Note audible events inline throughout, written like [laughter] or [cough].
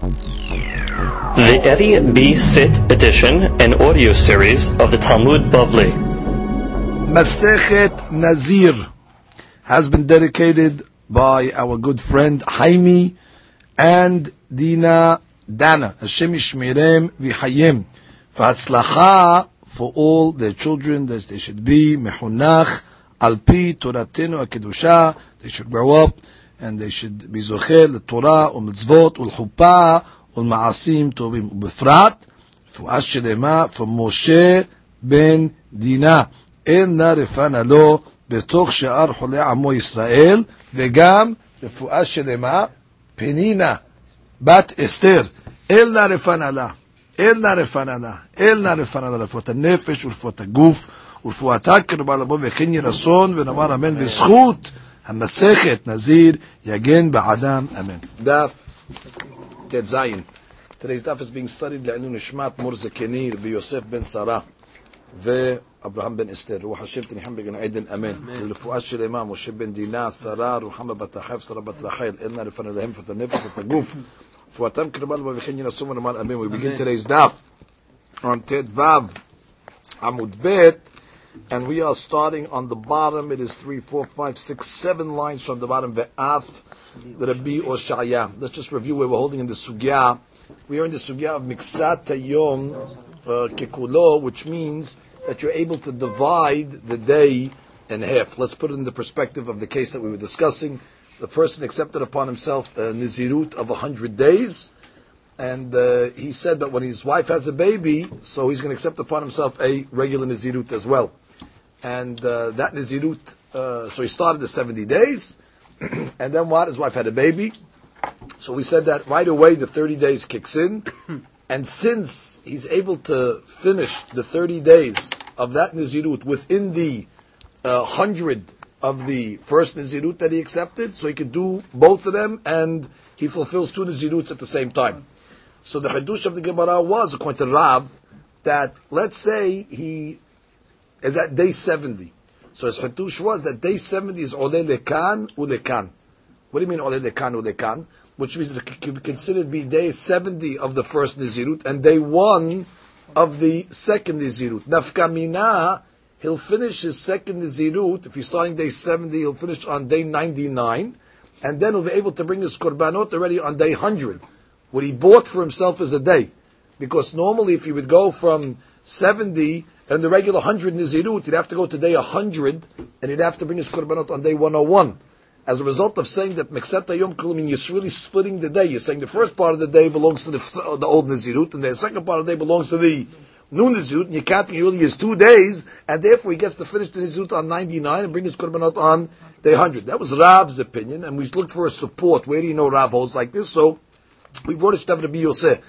The Eddie B. Sit edition and audio series of the Talmud Bavli. Masechet Nazir has been dedicated by our good friend Haimi and Dina Dana. Hashem Yishmirem V'Hayim. V'Hatzlacha for all their children that they should be mehunach al pi Toratenu HaKedusha. They should grow up and they should be zochel Torah u'mitzvot u'lchuppah u'lma'asim tovim u'befrat. רפואה שלמה for Moshe ben Dina. אינה רפנה לו בתוך שאר חולי עמו ישראל, וגם רפואה שלמה, פנינה, בת אסתר, אל נא רפנה לה, אל נא רפנה לה, אל נא רפנה לה, רפואת הנפש ורפואת הגוף, ורפואתה קרבה לבוא וכן יהי רצון, ונאמר אמן בזכות המסכת נזיר יגן בעדם אמן. דף ט"ז Today's daf is being studied לעילוי נשמת מור זקני ויוסף בן שרה ואברהם בן אסתר. רוח השם תניחם בגן עדן אמן. לרפואה של אימה משה בן דינה, שרה, רוחמה בת החף, שרה בת רחל. אין נא לפני להם את הנפש ואת הגוף. רפואתם קרבה לבוא וכן ינסו ונאמר אמן. We begin today's daf on ט"ו עמוד ב' and we are starting on the bottom. It is three, four, five, six, seven lines from the bottom. Ve'af, the Rabbi Oshaya. Let's just review where we're holding in the sugya. We are in the sugya of Miksat Yom uh, Kekulo, which means that you're able to divide the day in half. Let's put it in the perspective of the case that we were discussing. The person accepted upon himself a nizirut of 100 days, and uh, he said that when his wife has a baby, so he's going to accept upon himself a regular nizirut as well. And uh, that nizirut, uh, so he started the 70 days, [clears throat] and then what? His wife had a baby. So we said that right away the 30 days kicks in, [clears throat] and since he's able to finish the 30 days of that Nizirut within the uh, 100 of the first Nizirut that he accepted, so he can do both of them and he fulfills two Niziruts at the same time. So the Hadush of the Gemara was, according to Rav, that let's say he is at day 70. So his Hadush was that day 70 is Ole Lekan Ulekan. What do you mean Ole Lekan Ulekan? which means it could be considered be day 70 of the first Nizirut and day 1 of the second Nizirut. Nafkamina, he'll finish his second Nizirut, if he's starting day 70, he'll finish on day 99, and then he'll be able to bring his Korbanot already on day 100. What he bought for himself is a day. Because normally if he would go from 70 and the regular 100 Nizirut, he'd have to go to day 100, and he'd have to bring his Korbanot on day 101 as a result of saying that Mekseta Yom Kippur, you're really splitting the day. You're saying the first part of the day belongs to the, uh, the old Nizirut, and the second part of the day belongs to the new Nizirut, and you're counting really as two days, and therefore he gets to finish the Nizirut on 99 and bring his Korbanot on day 100. That was Rav's opinion, and we looked for a support. Where do you know Rav holds like this? So, we brought it to Yosef.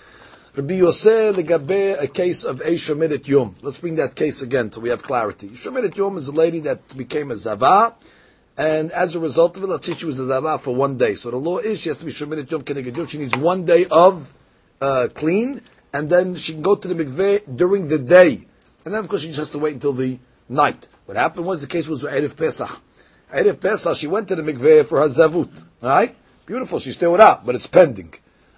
Rabbi Yosef legabe a case of a Shomedet Yom. Let's bring that case again so we have clarity. Shomedet Yom is a lady that became a Zava, and as a result of it, let's say she was a zava for one day. So the law is she has to be sheminit yom keneged. She needs one day of uh, clean, and then she can go to the mikveh during the day. And then of course she just has to wait until the night. What happened was the case was Erev Pesach. Erev Pesach, she went to the mikveh for her zavut. Right? Beautiful, she's still up, but it's pending.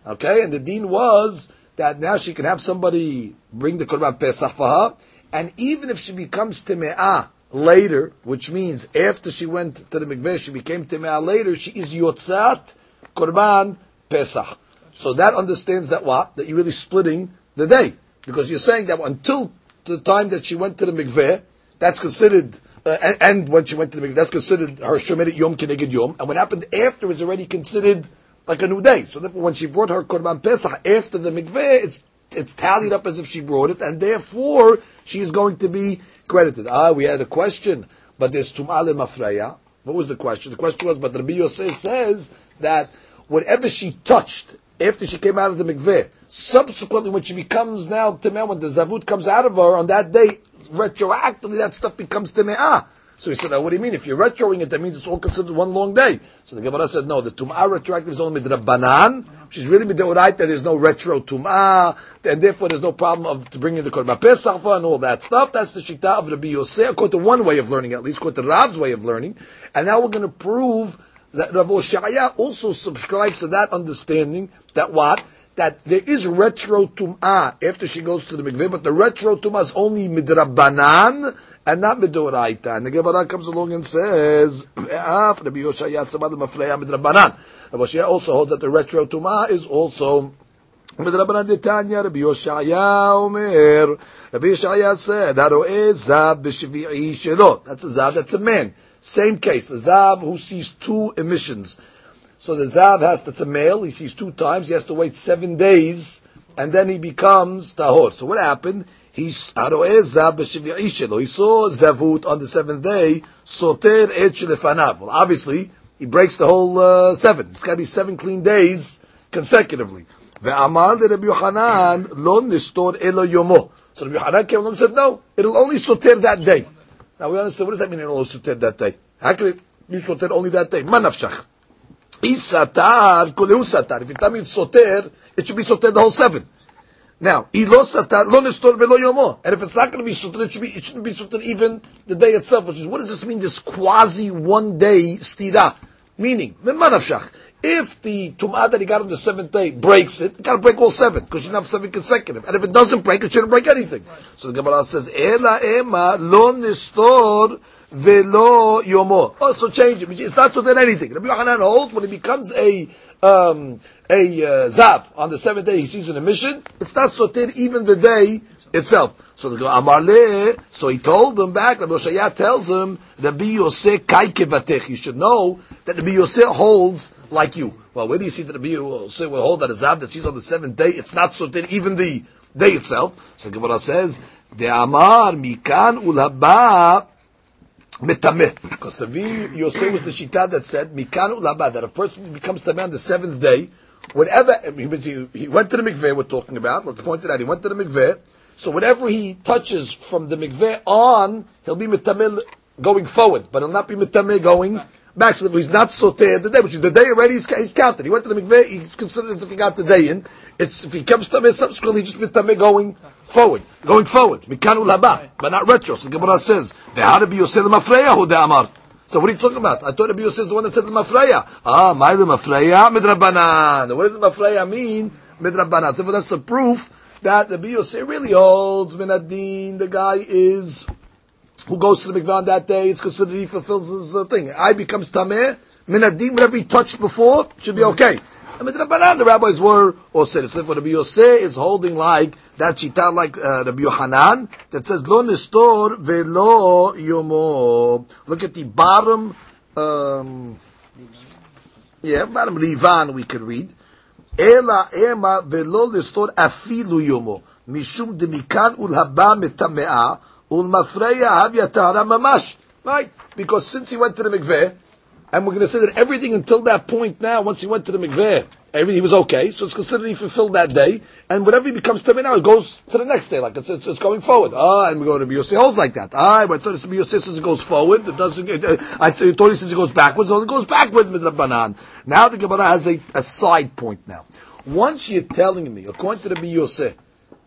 Okay, and the dean was that now she can have somebody bring the Korban Pesach for her, and even if she becomes Time'ah later, which means after she went to the mikveh, she became Time'ah later, she is Yotzat Korban Pesach. So that understands that what? That you're really splitting the day. Because you're saying that until the time that she went to the mikveh, that's considered, uh, and, and, when she went to the mikveh, that's considered her Shemerit Yom Keneged Yom, and what happened after is already considered like a new day. So therefore when she brought her Korban Pesach after the mikveh, it's it's tallied up as if she brought it, and therefore she is going to be credited. Ah, we had a question, but there's tum'ah mafraya. What was the question? The question was, but Rabbi Yosef says that whatever she touched after she came out of the mikveh, subsequently when she becomes now temeah, when the zavut comes out of her on that day, retroactively that stuff becomes temeah. So he said, oh, what do you mean? If you're retroing it, that means it's all considered one long day. So the Gemara said, no, the Tum'ah retroactive is only midrabanan, which is really midoraita, there's no retro Tum'ah, and therefore there's no problem of bringing the Korban Pesach and all that stuff. That's the Shita of Rabbi Yosef, according to one way of learning, at least according to Rav's way of learning. And now we're going to prove that Rav Oshaya also subscribes to that understanding that what? that there is retro tum'ah after she goes to the mikveh, but the retro tum'ah is only midrabanan and not midoraita. And the Gemara comes along and says, [clears throat] "Af Rabbi Yoshaya samad mafreya midrabanan." Rabbi Yoshaya also holds that the retro tum'ah is also מדרבנן דתניא, רבי יושעיה אומר, רבי יושעיה said, הרואה זב בשביעי שלו. That's a zav, that's a man. Same case, a zav who sees two emissions. so the Zav has, that's a male, he sees two times, he has to wait seven days, and then he becomes Tahor. So what happened? He, he saw Zavut on the seventh day, Soter et Shelefanav. Well, obviously, he breaks the whole uh, seven. It's gotta be seven clean days consecutively. Ve'amar de Rabbi Yohanan lo nistor elo yomo. So Rabbi Yohanan came along and said, no, it'll only soter that day. Now we understand, what does that mean, it'll only soter that day? How could it be soter only that day? Manafshach. Isatar kolehu satar. If you're talking soter, it should be soter the whole seven. Now, ilo satar lo nestor velo yomo. And if it's not going to be soter, it, should be, it shouldn't be soter even the day itself. Which is, what does this mean? This quasi one day stira. Meaning, if the tum'ah that he got on the seventh day breaks it, it got to break all seven, because you didn't have seven consecutive. And if it doesn't break, it shouldn't break anything. Right. So the Gemara says, Ela ema lo nistor velo yomo." Oh, so change it. It's not to then anything. Rabbi Yochanan holds when he becomes a um, a uh, on the seventh day, he sees an emission. It's not sotir even the day itself. So the Amarle, so he told them back, Rabbi Yoshaya tells him, Rabbi Yosef kaikevatech. You should know that Rabbi Yosef holds like you. Well, where do you see that Rabbi Yosef will hold that a zav that sees on the seventh day? It's not so that even the day itself. So the Gemara says, De Amar mikan ulaba metameh. Because Rabbi Yosef was the shita that said, mikan ulaba, that a person becomes tameh on the seventh day, whenever, he, went to the mikveh we're talking about, let's point it out, he went to the mikveh, so whatever he touches from the mikveh on, he'll be mitameh going forward, but he'll not be mitameh going back. So he's not soter the day, which is the day already he's, he's counted. He went to the mikveh, he's considered as if he got the day in. It's, if he comes to tameh subsequently, he's just mitameh going forward, going forward. Mikanu laba, but not retro. So the Gemara says, "Ve'hara bi yosel mafreya hu amar." So what are you talking about? I thought Rabbi Yosef is the one that said the mafreya. Ah, my the mafreya midrabanan. What does the mafreya mean? Midrabanan. So that's the proof that the Yosef really holds minadin. The guy is who goes to the mikvah that day. It's considered he fulfills his uh, thing. I becomes tameh minadin. Whatever he touched before should be okay. And the rabbis were also. So therefore, Rabbi is holding like that shita, like uh, Rabbi Yohanan, that says lo nistor velo yomo. Look at the bottom. Um, yeah, bottom rivan we could read. Ela ema velo nistor afilu yomo. Mishum demikan ulhaba metamea ulmafreya habya tahara mamash. Right, because since he went to the mikveh and we're going to say that everything until that point now, once he went to the mikveh, everything was okay, so it's considered he fulfilled that day, and whatever he becomes to now, it goes to the next day, like it's, it's, it's going forward. Ah, and we go to Yosef holds like that. Ah, I thought Yosef says it goes forward, it doesn't, it, uh, I thought he says it goes backwards, so it goes backwards with the banan. Now the Gemara has a, a side point now. Once you're telling me, according to the Yosef,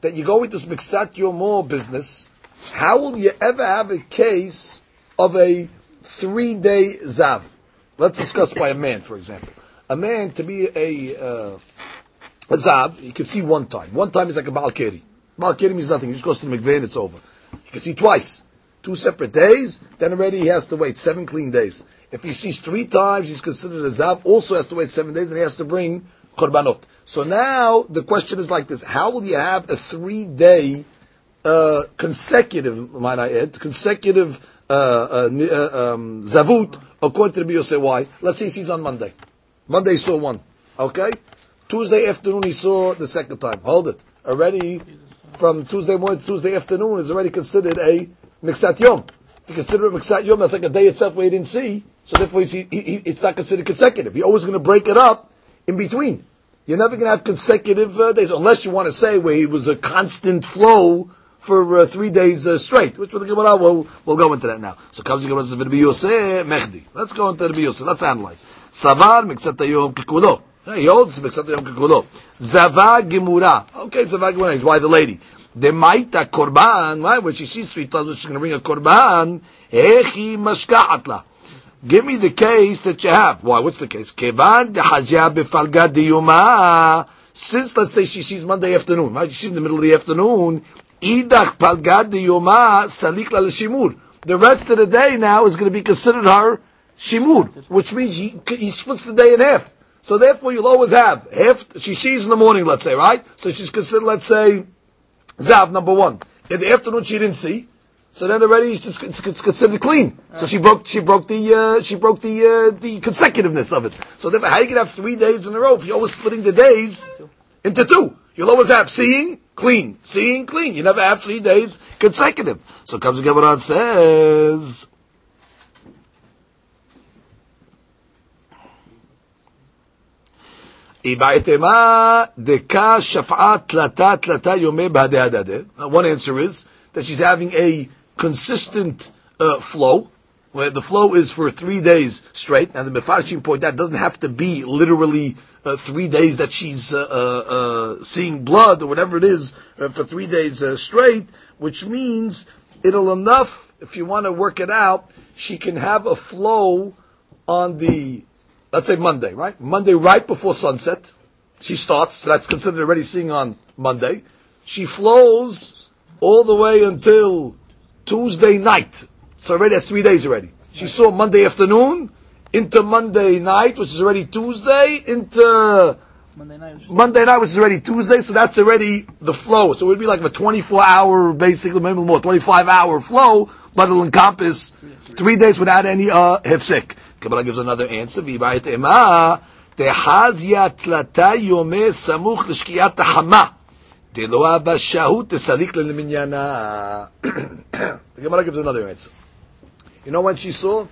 that you go into this Miksat Yomo business, how will you ever have a case of a three-day Zav? Let's discuss by a man, for example. A man to be a, uh, a Zav, you can see one time. One time is like a Balkiri. Balkiri means nothing. He just goes to the mikveh and it's over. You can see twice. Two separate days, then already he has to wait seven clean days. If he sees three times, he's considered a Zav, also has to wait seven days, and he has to bring korbanot. So now the question is like this: How will you have a three-day uh, consecutive, might I add, consecutive uh, uh, uh um, zavut according to the Yosef? Why? Let's say he sees on Monday. Monday he saw one. Okay. Tuesday afternoon he saw the second time. Hold it. Already from Tuesday morning to Tuesday afternoon is already considered a miksat yom. To consider a miksat yom, that's like a day itself where he didn't see. So therefore, he, he, it's not considered consecutive. You're always going to break it up in between. You're never going to have consecutive uh, days, unless you want to say where it was a constant flow for uh, three days uh, straight. Which with the Gemara, we'll, we'll go into that now. So comes the Gemara says, "V'Rbi Mechdi." Let's go into the Yosef. Let's analyze. Savar miksat yom kikulo. He holds miksat yom kikulo. Zava gemura. Okay, zava gemura why the lady. The maita korban. Why? When she sees three times, she's going to bring a korban. Echi mashkaat la. Give me the case that you have. Why? What's the case? Kevan dehajia befalga diyuma. since let's say she sees Monday afternoon, right? She's in the middle of the afternoon. Idach palgad yoma salik la shimur. The rest of the day now is going to be considered her shimur, which means he, he splits the day in half. So therefore, you'll always have half. She sees in the morning, let's say, right? So she's considered, let's say, zav number one. In the afternoon, she didn't see. So then already it's, considered clean. So she broke, she broke the, uh, she broke the, uh, the consecutiveness of it. So therefore, how you can have three days in a row if you're always splitting the days into two? You'll always have seeing, clean, seeing, clean. You never have three days consecutive. So comes the Gemara says, One answer is that she's having a consistent uh, flow, where the flow is for three days straight. And the Mefarshim point it doesn't have to be literally uh, three days that she's uh, uh, uh seeing blood or whatever it is uh, for three days straight, which means it'll enough, if you want to work it out, she can have a flow on the, let's say Monday, right? Monday right before sunset. She starts, so that's considered already seeing on Monday. She flows all the way until Tuesday night. So already that's three days already. She saw Monday afternoon into Monday night, which is already Tuesday, into Monday night, Monday night, which is already Tuesday. So that's already the flow. So it would be like a 24 hour, basically, maybe more, 25 hour flow, but it'll encompass three days without any uh, hefsek. Kabbalah gives another answer. דחזיה תלתה יומי סמוך לשקיעת החמה. דלא אבא שהות תסליק למניינה. [clears throat] The Gemara gives another answer. You know when she saw?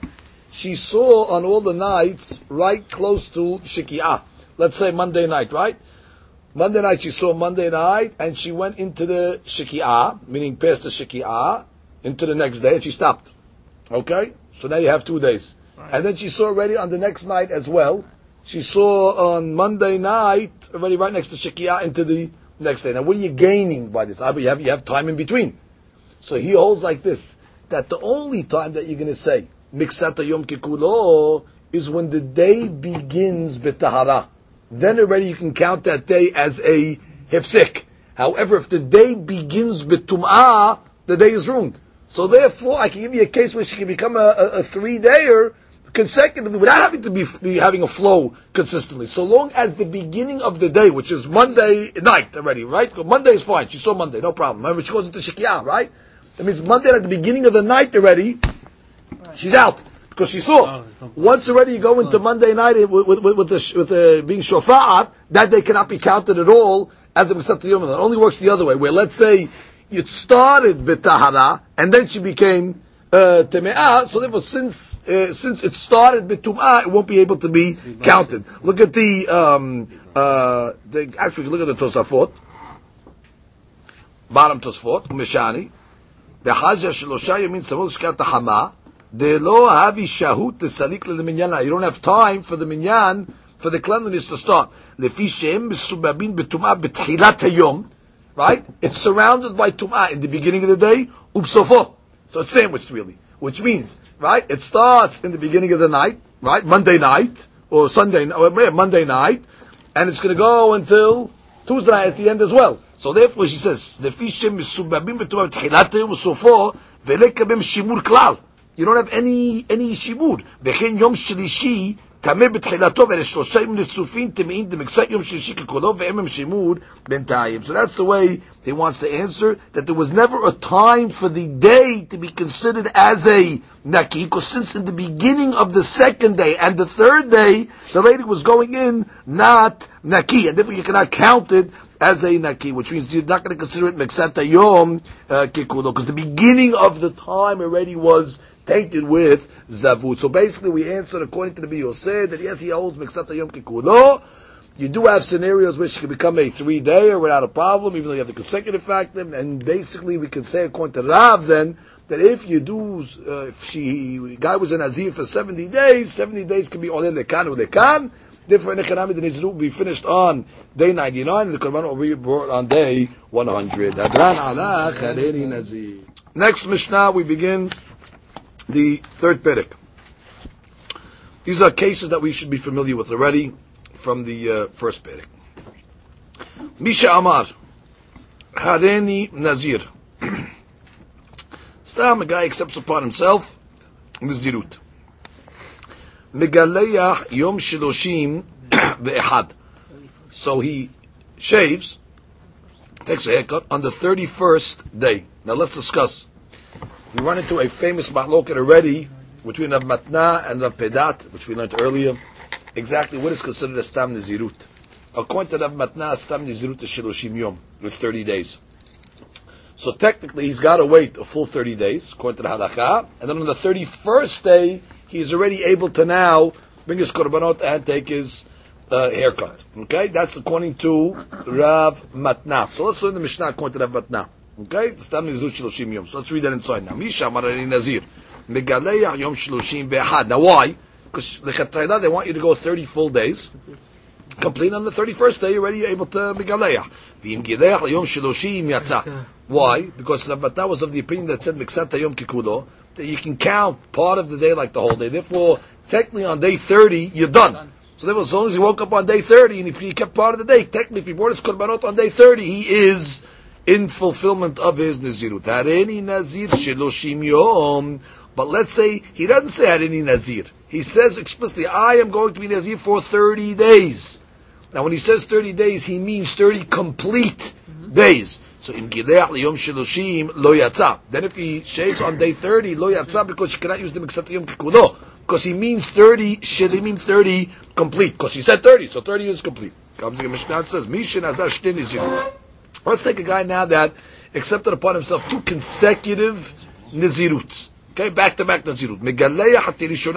She saw on all the nights right close to Shiki'ah. Let's say Monday night, right? Monday night she saw Monday night and she went into the Shiki'ah, meaning past the Shiki'ah, into the next day and she stopped. Okay? So now you have two days. Right. And then she saw already on the next night as well. She saw on Monday night, already right next to Shiki'ah, into the next day. Now what are you gaining by this? Ah, you have, you have time in between. So he holds like this, that the only time that you're going to say, Miksata Yom Kikulo, is when the day begins bitahara. Then already you can count that day as a hefsek. However, if the day begins bitum'ah, the day is ruined. So therefore, I can give you a case where she can become a, a, a three-dayer consecutively without having to be, be, having a flow consistently. So long as the beginning of the day, which is Monday night already, right? Monday is fine. She saw Monday, no problem. Remember, she goes into Shikiyah, right? That means Monday at the beginning of the night already, she's out because she saw. Oh, Once already you go into Monday night with, with, with, with the, with the being shofa'at, that day cannot be counted at all as a Mesat Yom. It only works the other way, where let's say it started b'tahara, and then she became uh, teme'ah, so therefore since, uh, since it started b'tum'ah, it won't be able to be counted. Look at the, um, uh, the, actually look at the Tosafot, bottom Tosafot, Mishani, בחזיה שלושה ימים סמוך לשקעת החמה, דלא הבי שהות לסליק למניין. You don't have time for the minyan, for the cleanliness to start. לפי שהם מסובבים בטומאה בתחילת היום, right? It's surrounded by טומאה in the beginning of the day, ובסופו. So it's sandwiched really. Which means, right? It starts in the beginning of the night, right? Monday night, or Sunday, or Monday night, and it's going to go until Tuesday night at the end as well. So therefore she says, לפי שמסובבים בטומאה בתחילת היום וסופו, ולקבל שימור כלל. You don't have any, any שימור. וכן יום שלישי, טמא בתחילתו, ואלה שלושה ימים רצופים, טמאים דמקצת יום שלישי ככולו, והם הם שימור בינתיים. So that's the way he wants to answer, that there was never a time for the day to be considered as a naki, because since in the beginning of the second day and the third day, the lady was going in not naki, and therefore you cannot count it as a naki, which means you're not going to consider it meksata yom uh, kikulo, because the beginning of the time already was tainted with zavut. So basically, we answered according to the Biyoseh that yes, he holds meksata yom kikulo. You do have scenarios which can become a three dayer without a problem, even though you have the consecutive factor. And basically, we can say according to Rav then that if you do, uh, if she guy was in Azir for seventy days, seventy days can be on in the kan or the kan different economic than will be finished on day 99 and the Korban will be brought on day 100. Next Mishnah, we begin the third Perek. These are cases that we should be familiar with already from the uh, first Perek. Misha Amar, Hareni Nazir. [clears throat] Stam, a guy accepts upon himself Nazirut. Megaleyah Yom Shiloshim Be'ehad. So he shaves, takes a haircut on the 31st day. Now let's discuss. We run into a famous mahloket already between Rav Matna and Rav Pedat, which we learned earlier. Exactly what is considered a Stam Nazirut. According to Rav Matna, Stam Nazirut is Shiloshim Yom, with 30 days. So technically, he's got to wait a full 30 days, according to the halacha, and then on the 31st day, he's already able to now bring his korbanot and take his uh, haircut. Okay, that's according to Rav Matna. So let's learn the Mishnah according to Rav Matna. Okay, Stam Yom. So let's read that inside now. Misha Marari Nazir. Megaleya Yom Shiloshim Ve'ahad. Now why? Because the they want you to go 30 full days complete on the 31st day, you're already able to Megaleya. V'im Gileach Yom Shiloshim Yatza. Why? Because Rabbatah was of the opinion that said Miksata Yom Kikudo, that you can count part of the day like the whole day. Therefore, technically on day 30, you're done. So therefore, as long as he woke up on day 30 and he kept part of the day, technically if he brought his Korbanot on day 30, he is in fulfillment of his Nazirut. Hareni Nazir Shiloshim Yom. But let's say, he doesn't say Hareni Nazir. He says explicitly, I am going to be Nazir for 30 days. Now when he says 30 days, he means 30 complete mm-hmm. days. So in Gileach Yom Shiloshim lo yatsa. Then if he shaves on day 30, lo yatsa, because you cannot use the Miksat Yom Kikudo. Because he means 30, Shilimim 30 complete. Because he said 30, so 30 is complete. Comes the Mishnah says, Mishin Azar Shtin Let's take a guy now that accepted upon himself two consecutive Niziruts. Okay, back to back Nazirut.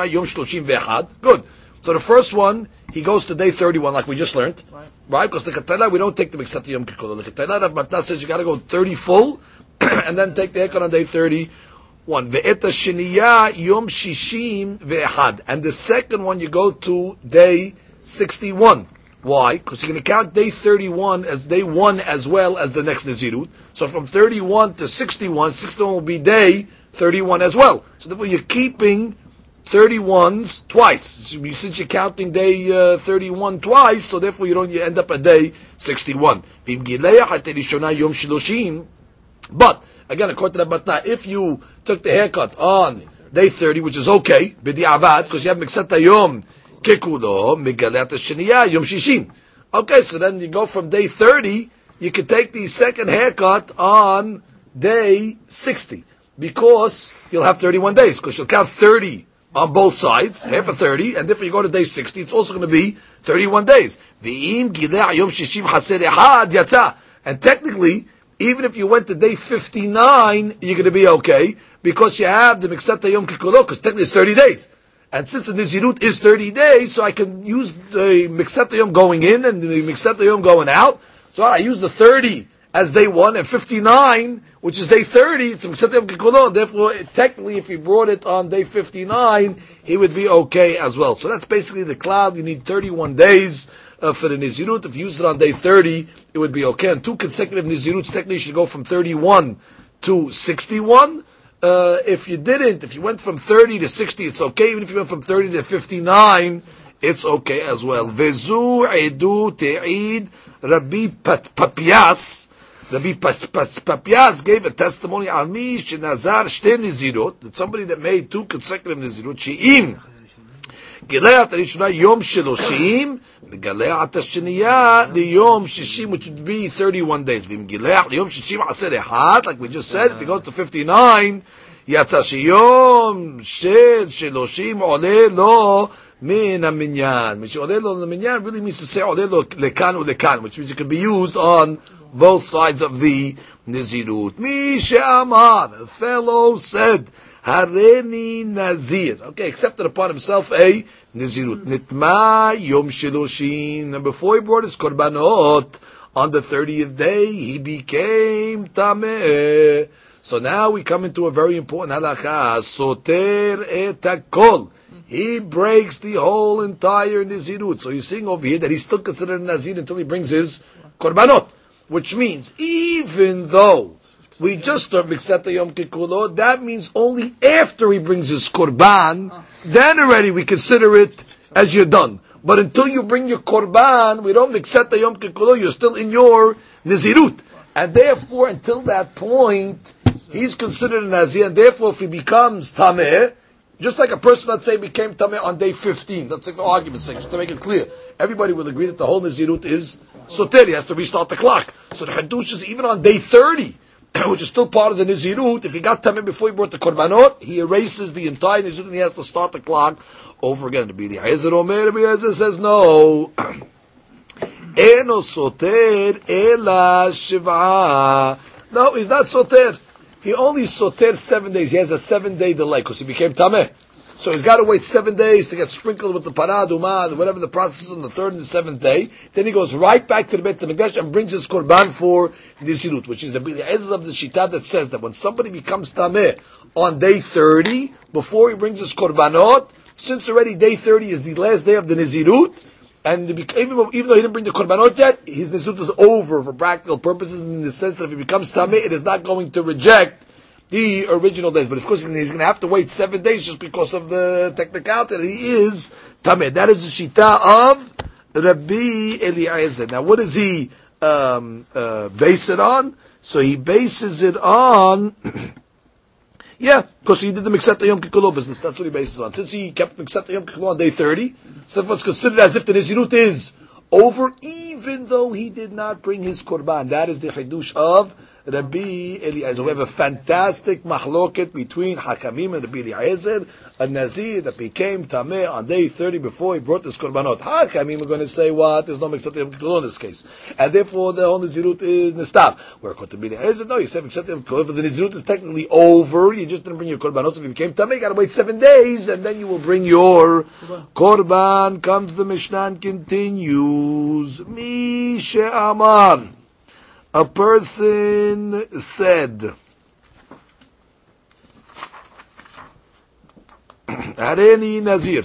Yom. Good. So the first one, he goes to day 31, like we just learned. Right? Right? Because the Chetayla, we don't take the Miksat Yom. The Chetayla of Matna says you gotta go 30 full, [clears throat] and then take the Ekon on day 31. Ve'eta Shiniya Yom Shishim Ve'ehad. And the second one, you go to day 61. Why? Because you're going to count day 31 as day 1 as well as the next Nazirut. So from 31 to 61, 61 will be day 31 as well. So therefore you're keeping 31s twice. Since you're counting day uh, 31 twice, so therefore you don't you end up at day 61. But, again, according to the Batna, if you took the haircut on day 30, which is okay, because you have miksat yom kekulo, migalat yom shishim. Okay, so then you go from day 30, you can take the second haircut on day 60 because you'll have 31 days, because you'll count 30 on both sides, half of 30, and if you go to day 60, it's also going to be 31 days. And technically, even if you went to day 59, you're going to be okay, because you have the Miksata Yom Kikulo, because technically it's 30 days. And since the Nizirut is 30 days, so I can use the Miksata Yom going in and the Miksata Yom going out. So I use the 30 as day 1 and 59 which is day 30, it's therefore, technically, if he brought it on day 59, he would be okay as well. So that's basically the cloud. You need 31 days uh, for the Nizirut. If you use it on day 30, it would be okay. And two consecutive Niziruts technically should go from 31 to 61. Uh, if you didn't, if you went from 30 to 60, it's okay. Even if you went from 30 to 59, it's okay as well. Vezu edu te'id Rabbi Papias, Rabbi Papias gave a testimony on me, Shenazar Shte Nizirot, that somebody that made two consecutive Nizirot, She'im, גילח הראשונה יום שלושים, וגילח השנייה ליום שישים, which would be 31 days. ואם גילח ליום שישים עשר אחד, like we just said, if he goes to 59, יצא שיום של שלושים עולה לו מן המניין. מי שעולה לו למניין really means to say עולה לו לכאן ולכאן, which means it could be used on both sides of the Nizirut. Mi she'amar, fellow said, Hareni Nazir. Okay, accepted upon himself a Nizirut. Nitma Yom Shiloshin. And before he brought his Korbanot, on the 30th day, he became Tameh. So now we come into a very important halakha. Soter etakol. He breaks the whole entire Nizirut. So you're seeing over here that he's still considered a Nazir until he brings his Korbanot which means even though we just learned Mikseta Yom Kikulo, that means only after he brings his Korban, ah. then already we consider it as you're done. But until you bring your korban, we don't accept the Yom Kippur, you're still in your Nizirut. And therefore, until that point, he's considered a Nazir, and therefore if he becomes Tameh, just like a person, let's say, became Tameh on day 15, let's take the argument's sake, just to make it clear. Everybody will agree that the whole Nizirut is Soter, he has to restart the clock. So the Hadush is even on day 30, [clears throat] which is still part of the Nizirut, if he got Tameh before he brought the Korbanot, he erases the entire Nizirut and he has to start the clock over again. To be the Ezer Omer, Ezer says no. [clears throat] Eno soter ela shiva. No, he's not soter. He only soter seven days. He has a seven day delay because he became tameh. So he's got to wait seven days to get sprinkled with the parad, umad, whatever the process is on the third and the seventh day. Then he goes right back to the Beit HaMikdash and brings his korban for Nisirut, which is the Ezra of the Shita that says that when somebody becomes tameh on day 30, before he brings his korbanot, since already day 30 is the last day of the Nizirut, and even, even though he didn't bring the korbanot yet, his Nizirut is over for practical purposes in the sense that if he becomes Tameh, it is not going to reject the original days. But of course, he's going to have to wait seven days just because of the technicality that he is Tameh. That is the Shita of Rabbi Eliezer. Now, what does he um, uh, base it on? So he bases it on [clears throat] Yeah, because he did the Miksat Yom Kippur business. That's what he bases on. Since he kept Miksat Yom Kippur on day 30, so therefore it's considered as if the Nizirut is over, even though he did not bring his Korban. That is the Hidush of Rabbi Eliezer. We have a fantastic mahloket between Hakamim and Rabbi Eliezer, a Nazir that became Tameh on day 30 before he brought this Korbanot. Hakamim are going to say what? There's no Miksat Yom in this case. And therefore the whole Nazirut is Nistar. Where according to Rabbi Eliezer, no, he said Miksat Yom Kippur, the Nazirut is technically over, you just didn't bring your Korbanot, so if you became Tameh, you got to wait seven days, and then you will bring your Korban. Comes the Mishnah and continues. Mi Amar a person said, הריני נזיר.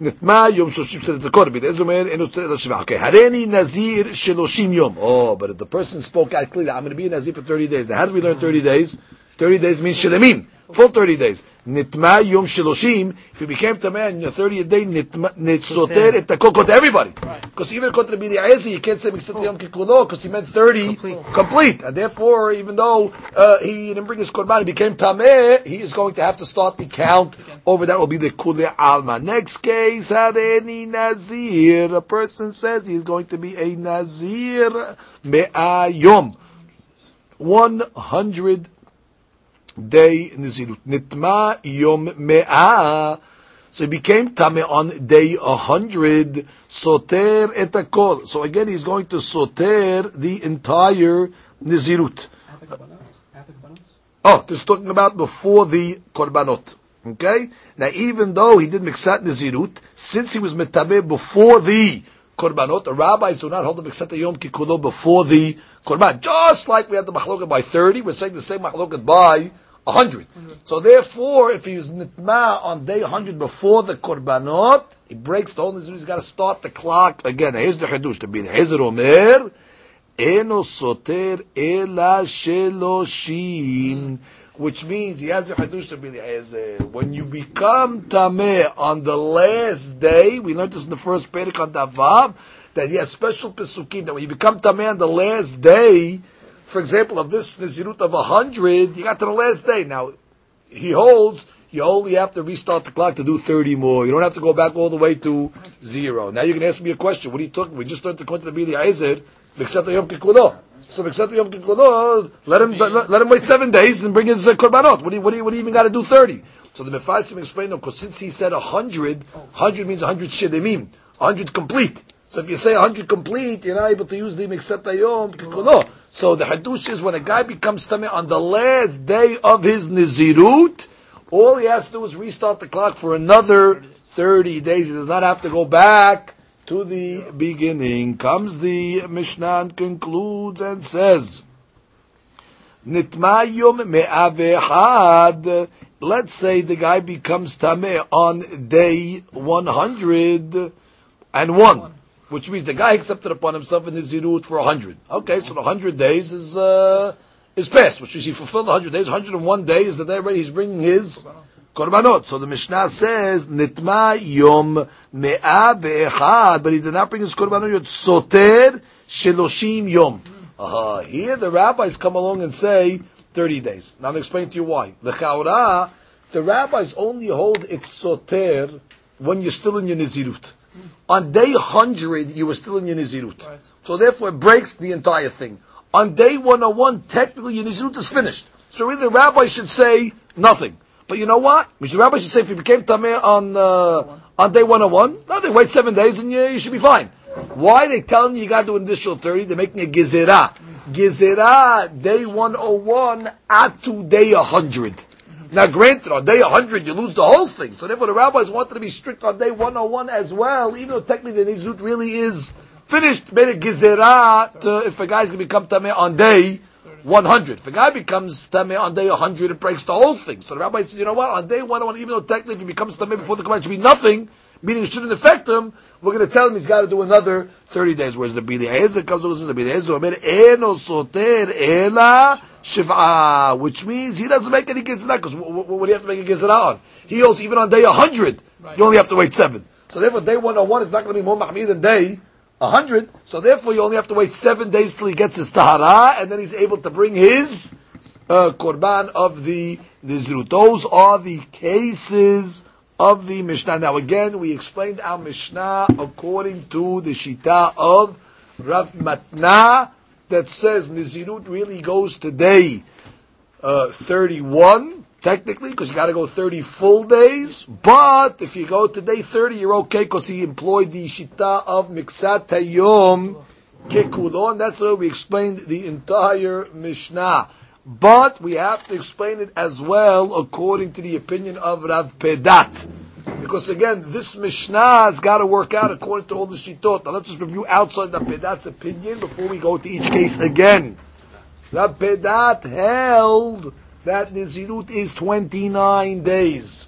נטמע יום שלושים שנה דקות, בן אומר, אין עושה אלא שבעה. Okay, הריני נזיר שלושים יום. Oh, but if the person spoke out clearly, I'm going to be a nazir for 30 days. Now, how do we learn 30 days? 30 days means שלמים. full 30 days. Nitma yom shiloshim, if he became tameh in the 30th day, nitzoter et takokot to everybody. Because right. even kontra bidi ezi, you can't say miksat yom kikulo, because he meant 30 complete. complete. And therefore, even though uh, he didn't bring his korban, he became tameh, he is going to have to start the count over that will be the kule alma. Next case, hareni nazir. A person says he is going to be a nazir me'a yom. 100 day Nizirut. Nitma Yom Me'ah. So he became Tame on day 100. Soter et akol. So again, he's going to soter the entire Nizirut. Oh, this is talking about before the Korbanot. Okay? Now, even though he did Miksat Nizirut, since he was Metabeh before the Korbanot, the rabbis do not hold them except the Yom Kikulo before the Korban. Just like we had the Mahlokat by 30, we're saying the same Mahlokat by 100. Mm-hmm. So therefore, if he's nitma on day 100 before the korbanot, he breaks the whole nizir, he's got to start the clock again. Here's the hadush to be the Hezer Omer, Eno soter ela sheloshim, which means he has a hadush to be the Hezer. Uh, when you become tameh on the last day, we learned this in the first Perek on Davav, that he has special pesukim, that when you become tameh on the last day, for example, of this Nizirut of a hundred, you got to the last day. Now, he holds, you only have to restart the clock to do 30 more. You don't have to go back all the way to zero. Now you can ask me a question. What are you talking We just learned to to be the Yom Kikulo. So B'ksat Yom Kikulo, let him, let, let, him wait seven days and bring his uh, Korbanot. What do you, what do you, what do you even got to do 30? So the Mephaisim explained, no, because since he said a hundred, hundred means a hundred shedemim, a hundred complete. So if you say a 100 complete, you're not able to use the Miksat Yom. So the Hadush is when a guy becomes Tameh on the last day of his Nizirut, all he has to do is restart the clock for another 30 days. He does not have to go back to the beginning. Comes the Mishnah and concludes and says, Nitma Yom Me'avehad. Let's say the guy becomes Tameh on day 101 which means the guy accepted upon himself in his zirut for a hundred. Okay, so the hundred days is uh, is past, which means he fulfilled the hundred days. Hundred and one days is the day already he's bringing his korbanot. So the Mishnah says nitma yom me'a ve'echad, but he did not bring his korbanot soter shiloshim yom. Uh, here the rabbis come along and say 30 days. Now I'm explain to you why. The chaura, the rabbis only hold it soter when you're still in your nizirut. On day 100, you were still in your nizirut. Right. So therefore it breaks the entire thing. On day 101, technically your nizirut is finished. So really the rabbi should say nothing. But you know what? The rabbi should say if you became tameh on, uh, on day 101, no, they wait seven days and you, you should be fine. Why they telling you you got to do an additional 30? They're making a gezerah. Gezerah, day 101, at to day 100. Now granted, on day 100 you lose the whole thing. So therefore the rabbis wanted to be strict on day 101 as well, even though technically the nizut really is finished. Made a gezerah to, if a guy's going to become tameh on day 100. If a guy becomes tameh on day 100, it breaks the whole thing. So the rabbi said, you know what, on day 101, even though technically if he becomes tameh before the command, should be nothing, meaning it shouldn't affect him, we're going to tell him he's got to do another 30 days. Whereas the Bili Ezer comes over and says, the Bili Ezer, Omer, Eno soter ela shiv'ah, which means he doesn't make any gezerah, because what, what do you have to make a gezerah on? He holds even on day 100, Right. you only have to wait seven. So therefore, day 101 is not going to be more mahmid than day 100. So therefore, you only have to wait seven days till he gets his tahara, and then he's able to bring his uh, korban of the nizrut. Those are the cases of the Mishnah. Now again, we explained our Mishnah according to the Shita of Rav Matna that says Nizirut really goes to day uh, 31, technically, because you got to go 30 full days. But if you go to day 30, you're okay because he employed the Shita of Miksat Hayom Kekulo, and that's why we explained the entire Mishnah. But we have to explain it as well according to the opinion of Rav Pedat. Because again, this Mishnah has got to work out according to all the Shitot. Now let's just review outside Rav Pedat's opinion before we go to each case again. Rav Pedat held that Nizirut is 29 days.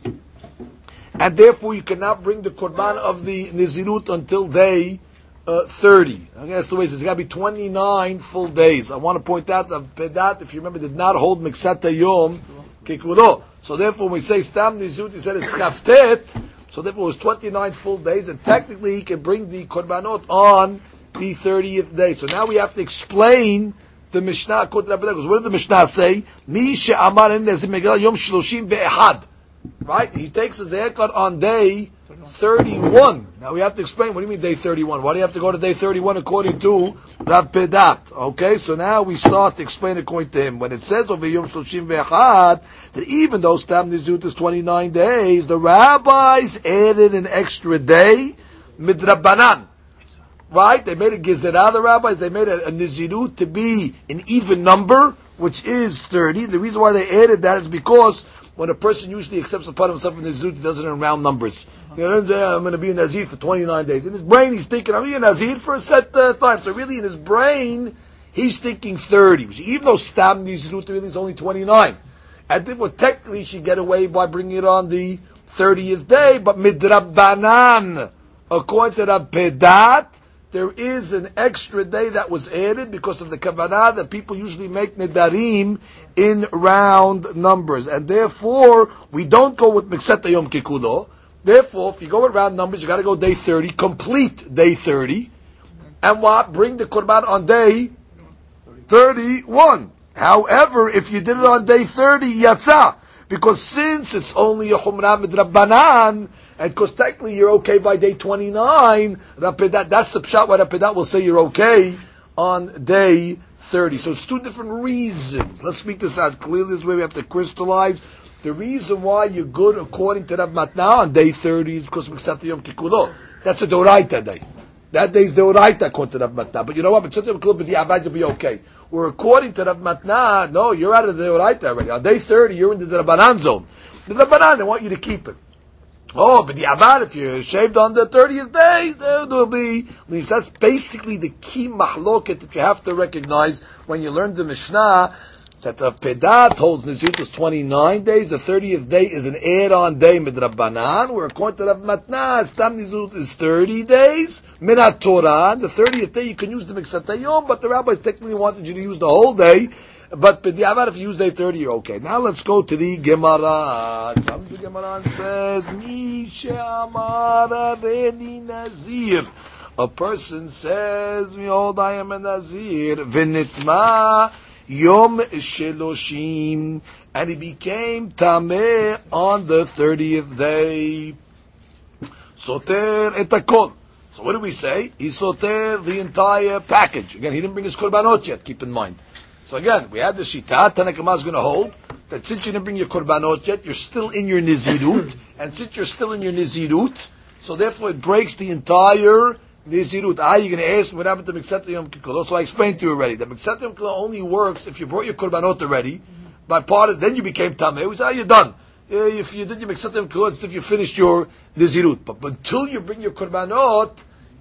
And therefore you cannot bring the Korban of the Nizirut until day uh, 30. Okay, that's the way it says. It's got to be 29 full days. I want to point out that Pedat, if you remember, did not hold Miksata Yom Kikulo. So therefore when we say Stam Nizirut, he said it's Chaftet. So therefore it was 29 full days, and technically he can bring the Korbanot on the 30th day. So now we have to explain the Mishnah to Rabbi Because what did the Mishnah say? Mi en nezim megillah yom shloshim ve'ehad. Right? He takes his haircut on day 31. Now we have to explain, what do you mean day 31? Why do you have to go to day 31 according to Rav Pedat? Okay, so now we start to explain according to him. When it says over Yom Shloshim Ve'achad, that even though Stam Nizut is 29 days, the rabbis added an extra day, Midrabanan. Right? They made a gezerah, the rabbis, they made a, a nizirut to be an even number, which is 30. The reason why they added that is because when a person usually accepts a part of himself in nizirut, he does it in round numbers. You know, I'm going to be a nazir for 29 days. In his brain, he's thinking, I'm going to be a nazir for a set uh, time. So really, in his brain, he's thinking 30. Which even though stam nizirut really is only 29. And then, well, technically, she get away by bringing it on the 30th day, but midrabanan, according to Rab Pedat, there is an extra day that was added because of the kavanah that people usually make nedarim in round numbers, and therefore we don't go with mikseta yom kikudo. Therefore, if you go with round numbers, you got to go day thirty, complete day thirty, and what? Bring the korban on day thirty-one. However, if you did it on day thirty, yatsa, because since it's only a chumrah midrabanan, and because technically you're okay by day 29, Rapidat, that's the pshat where Rapidat will say you're okay on day 30. So it's two different reasons. Let's speak this out clearly. This way we have to crystallize. The reason why you're good according to Rav Matna on day 30 is because Miksat Yom Kikulo. That's a Doraita day. That day is Doraita according to Rav Matna. But you know what? Miksat Yom Kikulo, but the Abad will be okay. Where according to Rav Matna, no, you're out of the Doraita already. On day 30, you're in the Rabbanan zone. The Rabbanan, they want you to keep it. Oh, but the Abad, if you shaved on the 30th day, there will be leaves. That's basically the key mahloket that you have to recognize when you learn the Mishnah, that the Pedat holds Nizirut is 29 days, the 30th day is an add-on day midrabanan, where according to Rav Matna, Stam Nizirut is 30 days, minat Torah, the 30th day you can use the Miksat Yom, but the rabbis technically wanted you to use the whole day, But b'diavad, if you use day 30, you're okay. Now let's go to the Gemara. Comes the Gemara and says, Misha Amara Reni Nazir. A person says, Behold, I am a Nazir. V'nitma Yom Sheloshim. And he became Tameh on the 30th day. Soter etakol. So what do we say? He soter the entire package. Again, he didn't bring his korbanot yet, keep in mind. So again, we had the shita, Tanakama is going to hold, that since you didn't bring your korbanot yet, you're still in your nizirut, [laughs] and since you're still in your nizirut, so therefore it breaks the entire nizirut. Ah, you're going to ask what happened to Mikset Yom Kippur. So I explained to you already, that Mikset Yom Kippur only works if you brought your korbanot already, by part of, then you became tameh, we say, ah, you're done. If you did your Mikset Yom Kippur, it's if you finished your nizirut. But until you bring your korbanot,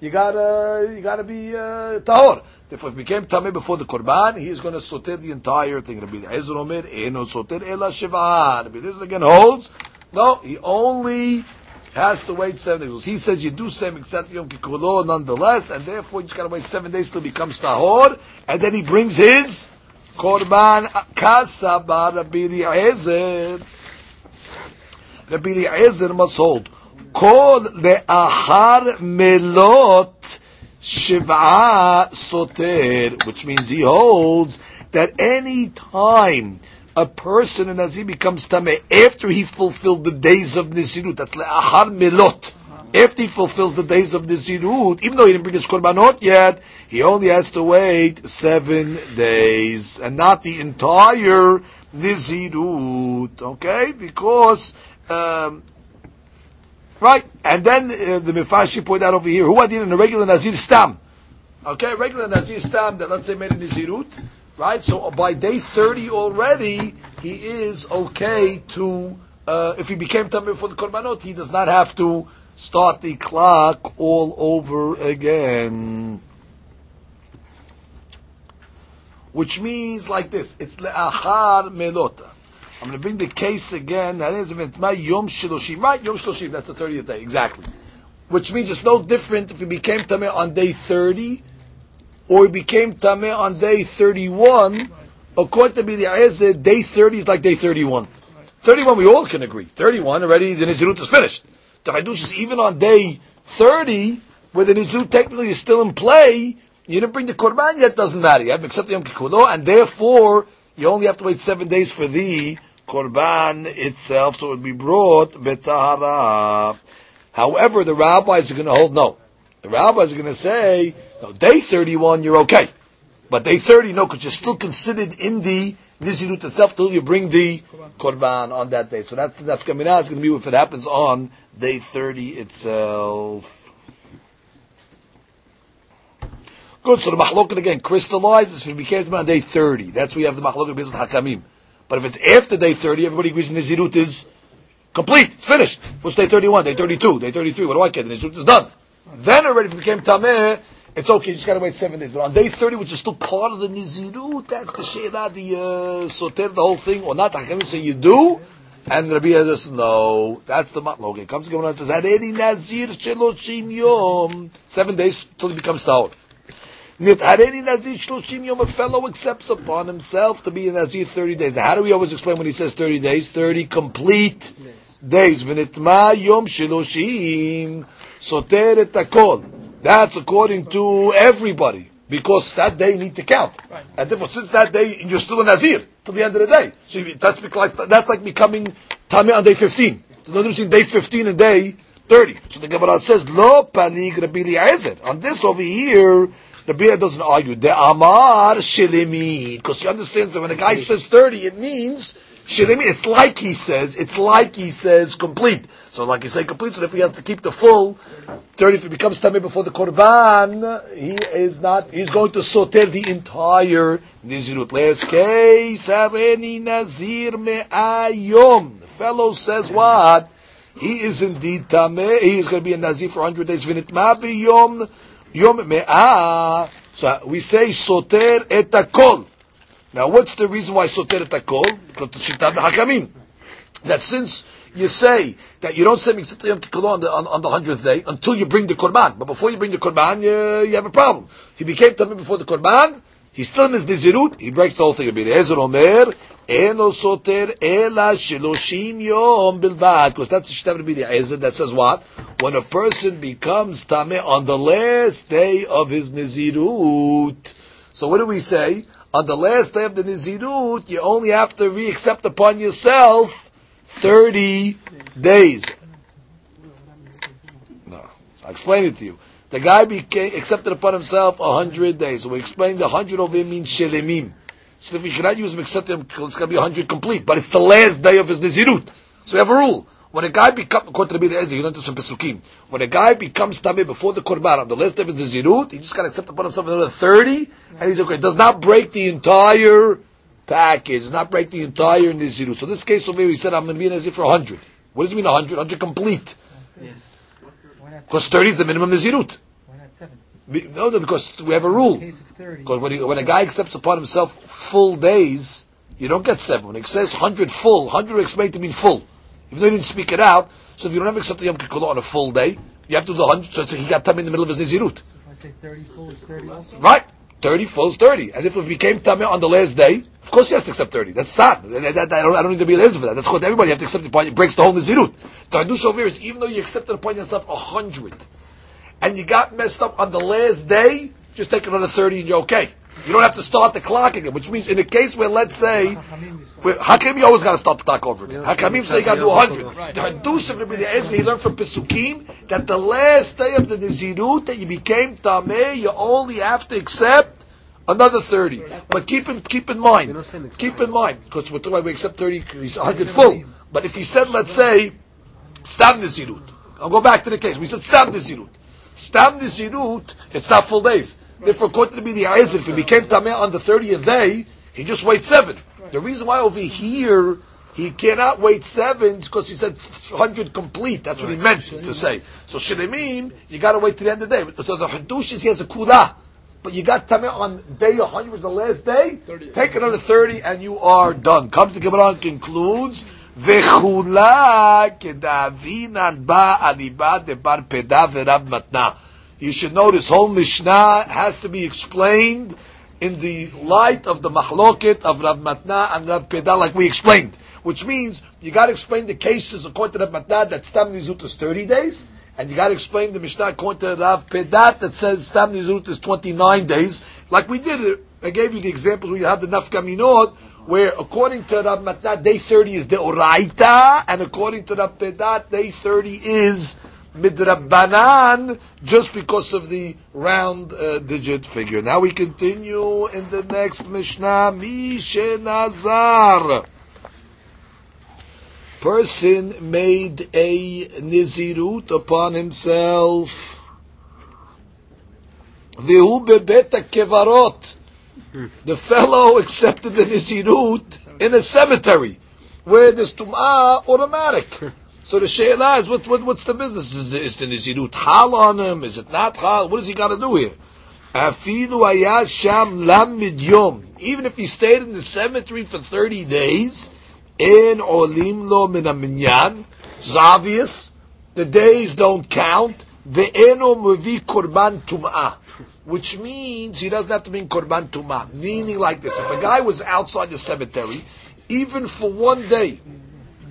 you gotta, you gotta be, uh, tahor. If he became tameh before the korban, he is going to soter the entire thing. Rabbi Eliezer Omer, eno soter ela shiva. Rabbi this again holds, no, he only has to wait seven days. He says you do say mikzat yom kikulo nonetheless, and therefore you just got to wait seven days till he becomes tahor, and then he brings his korban kasaba Rabbi Eliezer. Rabbi Eliezer must hold. Kol le'achar melot Shiva Soter, which means he holds that any time a person in Nazir becomes Tameh after he fulfilled the days of Nizirut, that's Le'ahar Melot, after he fulfills the days of Nizirut, even though he didn't bring his Korbanot yet, he only has to wait seven days, and not the entire Nizirut, okay? Because, um, Right? And then uh, the Mifashi point out over here, who are in a regular Nazir Stam? Okay, regular Nazir Stam that let's say made a Nazirut, right? So by day 30 already, he is okay to, uh, if he became Tamir for the Korbanot, he does not have to start the clock all over again. Which means like this, it's le'achar melota. I'm going to bring the case again. That is, it's my Yom Shiloshim. Right, Yom Shiloshim. That's the 30th day. Exactly. Which means it's no different if he became Tameh on day 30 or he became Tameh on day 31. According to the B'li day 30 is like day 31. 31 we all can agree. 31 already, the Nizirut is finished. The Hadush is even on day 30, where the Nizirut technically is still in play, you didn't bring the Korban yet, doesn't matter. You have accepted Yom Kippur, and therefore, you only have to wait seven days for the korban itself, so it would be brought betahara. However, the rabbis are going to hold no. The rabbis are going to say, no, day 31, you're okay. But day 30, no, because you're still considered in the Nizirut itself till you bring the korban on that day. So that's, that's coming out. It's going to be if it happens on day 30 itself. Good, so the mahloket again crystallizes it became on day 30. That's where you have the mahloket business hakamim. But if it's after day 30, everybody agrees the Nizirut is complete. It's finished. What's day 31, day 32, day 33? What do I get? The Nizirut is done. Then already if it became Tameh, it's okay, you just gotta wait seven days. But on day 30, which is still part of the Nizirut, that's the Sheila, the uh, Soter, the whole thing, or not, Hachamim say you do, and Rabbi says, no, that's the matlog. It comes to and says, Nazir Yom, seven days till he becomes Tahor. Nithareni Nazir Shloshim Yom, a fellow accepts upon himself to be a Nazir 30 days. Now, how do we always explain when he says 30 days? 30 complete days. V'nitma Yom Shloshim Soter et akol. That's according to everybody. Because that day you need to count. Right. And therefore, since that day, you're still a Nazir till the end of the day. So that's like, that's like becoming Tameh on day 15. So no difference between day 15 and day 30. So the Gemara says, Lo panig Rabbi On this over here, the Bia doesn't argue. The Amar Shilimi. Because he understands that when a guy says 30, it means Shilimi. It's like he says, it's like he says complete. So like you say complete, so if he has to keep the full 30, if he becomes Tameh before the Korban, he is not, he's going to soter the entire Nizirut. Last case, Areni Nazir Me'ayom. The fellow says what? He is indeed Tameh. He is going to be a Nazir for 100 days. Vinit Ma Yom Me'ah, so we say soter et akol. Now what's the reason why soter et akol? Because the Shittat Hakamim. That since you say that you don't say Mitzvah Yom Kippur on the, on, on the hundredth day until you bring the Korban. But before you bring the Korban, you, you have a problem. He became Tamim before the Korban, he's still in his Nizirut, he breaks the whole thing. Rabbi Eliezer Omer, Because that's the Shtem Rabbi Eliezer that says what? When a person becomes tameh on the last day of his Nizirut. So what do we say? On the last day of the Nizirut, you only have to re-accept upon yourself 30 days. No, I'll explain it to you. The guy became, accepted upon himself a hundred days. So we explained the hundred over here means shelemim. So if we cannot use Meksetim, it's going to be a hundred complete. But it's the last day of his Nizirut. So we have a rule. When a guy becomes, according to Rabbi you learned this from Pesukim. When a guy becomes Tameh before the Korban, on the last day of his Nizirut, he just got to accept upon himself another 30, and he's okay. It does not break the entire package. Does not break the entire Nizirut. So this case over here, he said, I'm going to be in Nazir for 100. What does it mean 100? 100 complete. Yes. Because 30 is the minimum Nizirut. Why not seven? Be- No, no, because we have a rule. In case of thirty. Because when, he, when a guy accepts upon himself full days, you don't get seven. When it says 100 full, 100 explained to mean full. Even though he didn't speak it out, so if you don't have accepted Yom Kippur on a full day, you have to do the 100, so it's like he got time in the middle of his Nizirut. So if I say thirty full is thirty also. Right? 30 full is 30. And if it became Tameh on the last day, of course he has to accept 30. That's not. That, that- I, don't, I don't need to be lazy for that. That's what everybody has to accept upon It breaks the whole Nizirut. The Hadush over here is even though you accepted upon yourself a 100, and you got messed up on the last day, just take another 30 and you're okay. You don't have to start the clock again, which means in a case where, let's say, where, Hakim, you always got to start the clock over again. Hakamim say you got to do 100. The Hadush of Rabbi Eliezer, he learned from Pesukim that the last day of the Nizirut that you became Tameh, you only have to accept another 30. But keep in, keep in mind, keep in mind, because we're talking about we accept 30, he's 100 full. But if he said, let's say, Stam Nizirut. I'll go back to the case. We said Stam Nizirut. Stam Nizirut, it's not full days. Therefore, according to be the Ezer, if he became Tameh on the 30th day, he just waits seven. The reason why over here, he cannot wait seven because he said 100 complete. That's what he meant to say. So Shilemim, you got to wait to the end of the day. So the Hadush is he has a kudah. But you got Tameh on day 100 was the last day. Take another 30 and you are done. Comes the Gemara and concludes, Ba adiba debar peda v'rab matna. You should know this whole Mishnah has to be explained in the light of the mahloket of Rav Matna and Rav Peda, like we explained. Which means you got to explain the cases according to Rav Matna that Stam Nizut is 30 days, and you got to explain the Mishnah according to Rav Pedat that says Stam Nizut is 29 days. Like we did, I gave you the examples where you have the Nafkaminot, where according to Rab Matna, day 30 is the Oraita, and according to Rab Pedat, day 30 is midrabanan just because of the round uh, digit figure. Now we continue in the next Mishnah. Mishenazar. Person made a nizirut upon himself. V'hu bebet kevarot. The fellow accepted the nizirut in a cemetery where there's tum'ah automatic. So the she'elah is, what, what, what's the business? Is the, is the nizirut hal on him? Is it not hal? What does he got to do here? Even if he stayed in the cemetery for 30 days, in olim lo min minyan, it's obvious. The days don't count. Ve'eno mevi korban tum'ah. Which means he doesn't have to bring korban tuma. Meaning like this. If a guy was outside the cemetery, even for one day,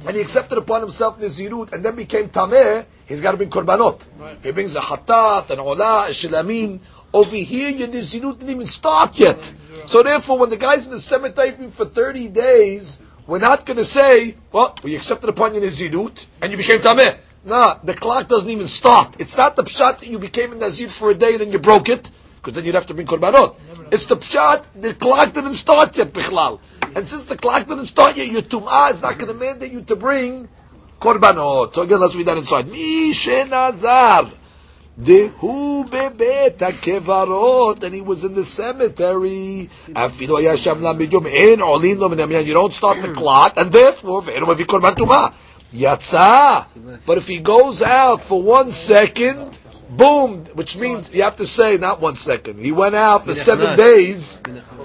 and he accepted upon himself Nizirut and then became Tameh, he's got to bring Korbanot. He brings a Hatat, an Olah, a Shilamim. Over here, your Nizirut didn't even start yet. So therefore, when the guy's in the cemetery for 30 days, we're not going to say, well, we accepted upon your Nizirut and you became Tameh. Nah, the clock doesn't even start. It's not the pshat that you became a Nazir for a day, and then you broke it, because then you'd have to bring Korbanot. It's the pshat, the clock didn't start yet, Bichlal. And since the clock didn't start yet, your tum'ah is not going to mandate you to bring korbanot. So again, let's read that inside. Mishenazar. Dehu bebet kevarot, and he was in the cemetery. Bidyon, en olin lo min. You don't start the clock, and therefore, ve'enu mavi korban tum'ah. Yatsa. But if he goes out for one second, boom, which means you have to say not one second. He went out for seven days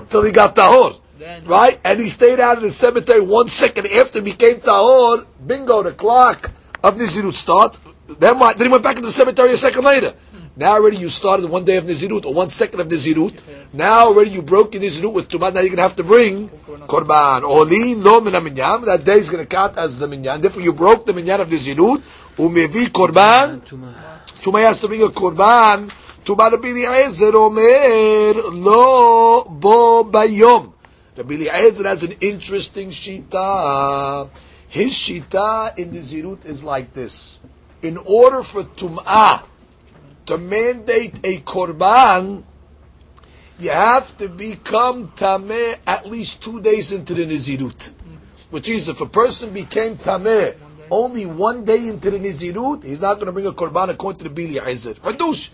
till he got tahor. Right? And he stayed out in the cemetery one second after he became tahor. Bingo, the clock of Nizirut starts. Then? Then he went back into the cemetery a second later. Now already you started one day of Nizirut or one second of Nizirut. Now already you broke your Nizirut with Tumah. Now you're going to have to bring Korban. Olin lo min minyan. That day is going to count as the minyan. Therefore you broke the minyan of Nizirut. Umevi Korban. Tumah has to bring a Korban. Tumah Rabbi Eliezer Omer lo bo bayom. Rabbi Eliezer has an interesting shita. His shita in Nizirut is like this. In order for Tum'ah to mandate a korban, you have to become tameh at least two days into the nizirut. Which is, if a person became tameh only one day into the nizirut, he's not going to bring a korban according to the Bili Ezer. Hadush.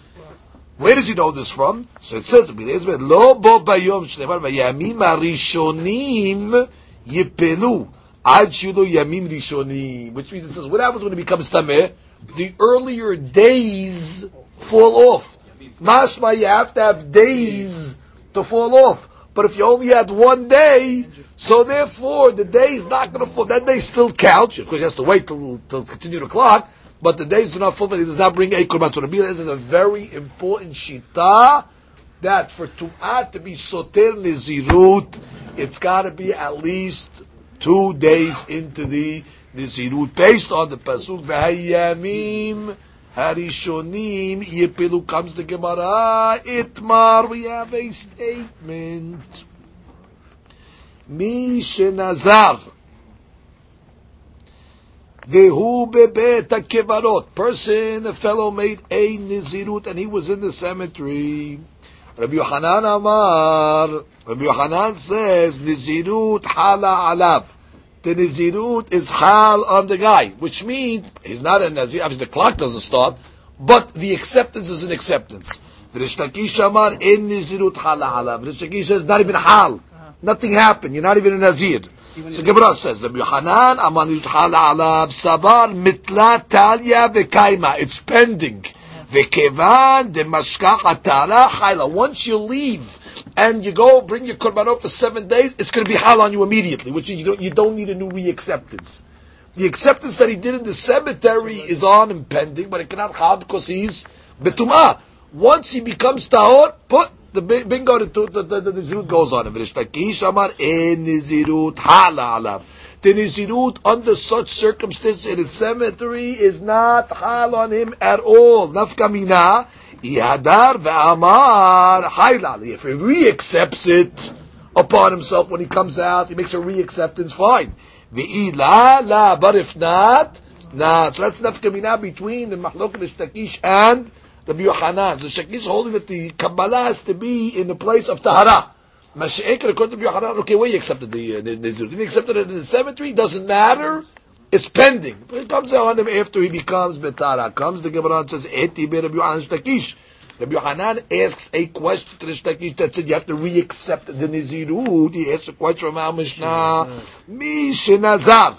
Where does he know this from? So it says, lo bo bayom shnevar vayamim arishonim yipelu ad yamim rishonim. Which means it says, what happens when it becomes tameh? The earlier days fall off. Masma, you have to have days to fall off. But if you only had one day, so therefore the day is not going to fall. That day still counts. Of course, he has to wait till, till continue the clock. But the days do not fall. He does not bring a korban. So Rabbi is a very important shita that for tum'at to be soter nizirut, it's got to be at least two days into the nizirut, based on the pasuk v'hayamim Harishonim Yepilu comes the Gemara. Itmar, we have a statement. Mi shenazar. Vehu bebet kevarot. Person, a fellow made a nizirut and he was in the cemetery. Rabbi Yohanan Amar. Rabbi Yohanan says nizirut hala alav the Nizirut is Chal on the guy, which means he's not a Nazir, obviously the clock doesn't start, but the acceptance is an acceptance. The Rish Lakish Amar in Nizirut Chal Ala. Rish Lakish says not even Hal. Nothing happened. You're not even a Nazir. So Gemara says, Rabbi Yohanan Amar Nizirut Chal Ala Sabar Mitla Talia Vekaima. It's pending. Vekevan de Mashkach Atara Chayla. Once you leave, and you go bring your korbanot for seven days, it's going to be hal on you immediately, which you don't, you don't need a new reacceptance. The acceptance that he did in the cemetery is on him pending, but it cannot hal because he's betumah. Once he becomes tahor, put the bingo, the, the, the, the, nizirut goes on him. The nizirut under such circumstances in the cemetery is not hal on him at all. Nafkamina Yadar. If he re-accepts it upon himself when he comes out, he makes a re-acceptance, fine. Ve'ila la, but if not, nah. So that's nafkamina between the Mahlok Shtakish and the Yohanan. The Shakish holding that the Kabbalah has to be in the place of Tahara. Mashiach, according to Yohanan, okay, where you accepted the, uh, the accepted it in the cemetery, doesn't matter. It's pending. But it comes on him after he becomes Betara. Comes the Gemara and says, Eti be Rabbi Yohanan Shtakish. Rabbi Yohanan asks a question to the Shtakish that said you have to re-accept the Nizirut. He asks a question from our Mishnah. Mi shenazar.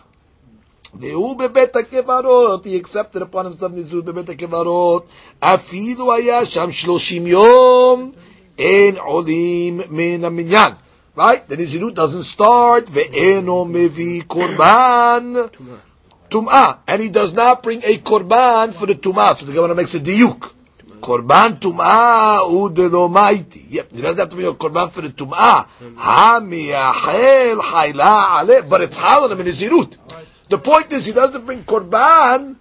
והוא בבית הקברות, he accepted upon himself נזירות בבית הקברות, אפילו היה שם שלושים יום, אין עולים מן המניין. Right? The Nizirut doesn't start, ve'eno mevi korban, tum'ah. And he does not bring a korban for the tum'ah. So the Gemara makes a diuk. Korban tum'ah udelomaiti. Yep, he doesn't have to bring a korban for the tum'ah. Ha miyachel hayla ale. But it's halal in Nizirut. The point is he doesn't bring korban,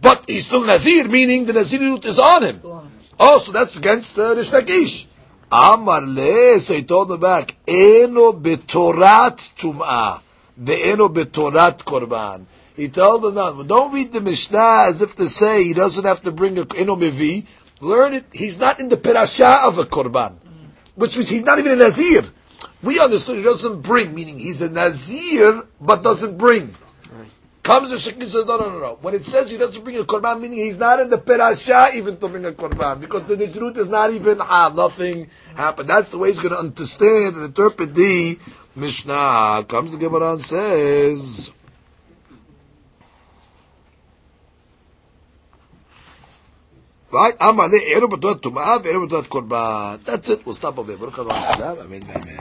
but he's still Nazir, meaning the Nazirut is on him. Oh, so that's against uh, Rish So he told him back, eno betorat tum'ah, ve'eno betorat korban. He told him, no, don't read the Mishnah as if to say he doesn't have to bring a eno mevi. Learn it. He's not in the perasha of a korban, which means he's not even a nazir. We understood he doesn't bring, meaning he's a nazir but doesn't bring. Comes the Shekhi says, no, no, no, no. When it says he doesn't bring a korban, meaning he's not in the perasha even to bring a korban, because the nizrut is not even ah, nothing happened. That's the way he's going to understand and interpret the Mishnah. Comes the Gemara and says. Right? Amar le, ero b'tot tum'ah, ero b'tot korban. That's it. We'll stop over there.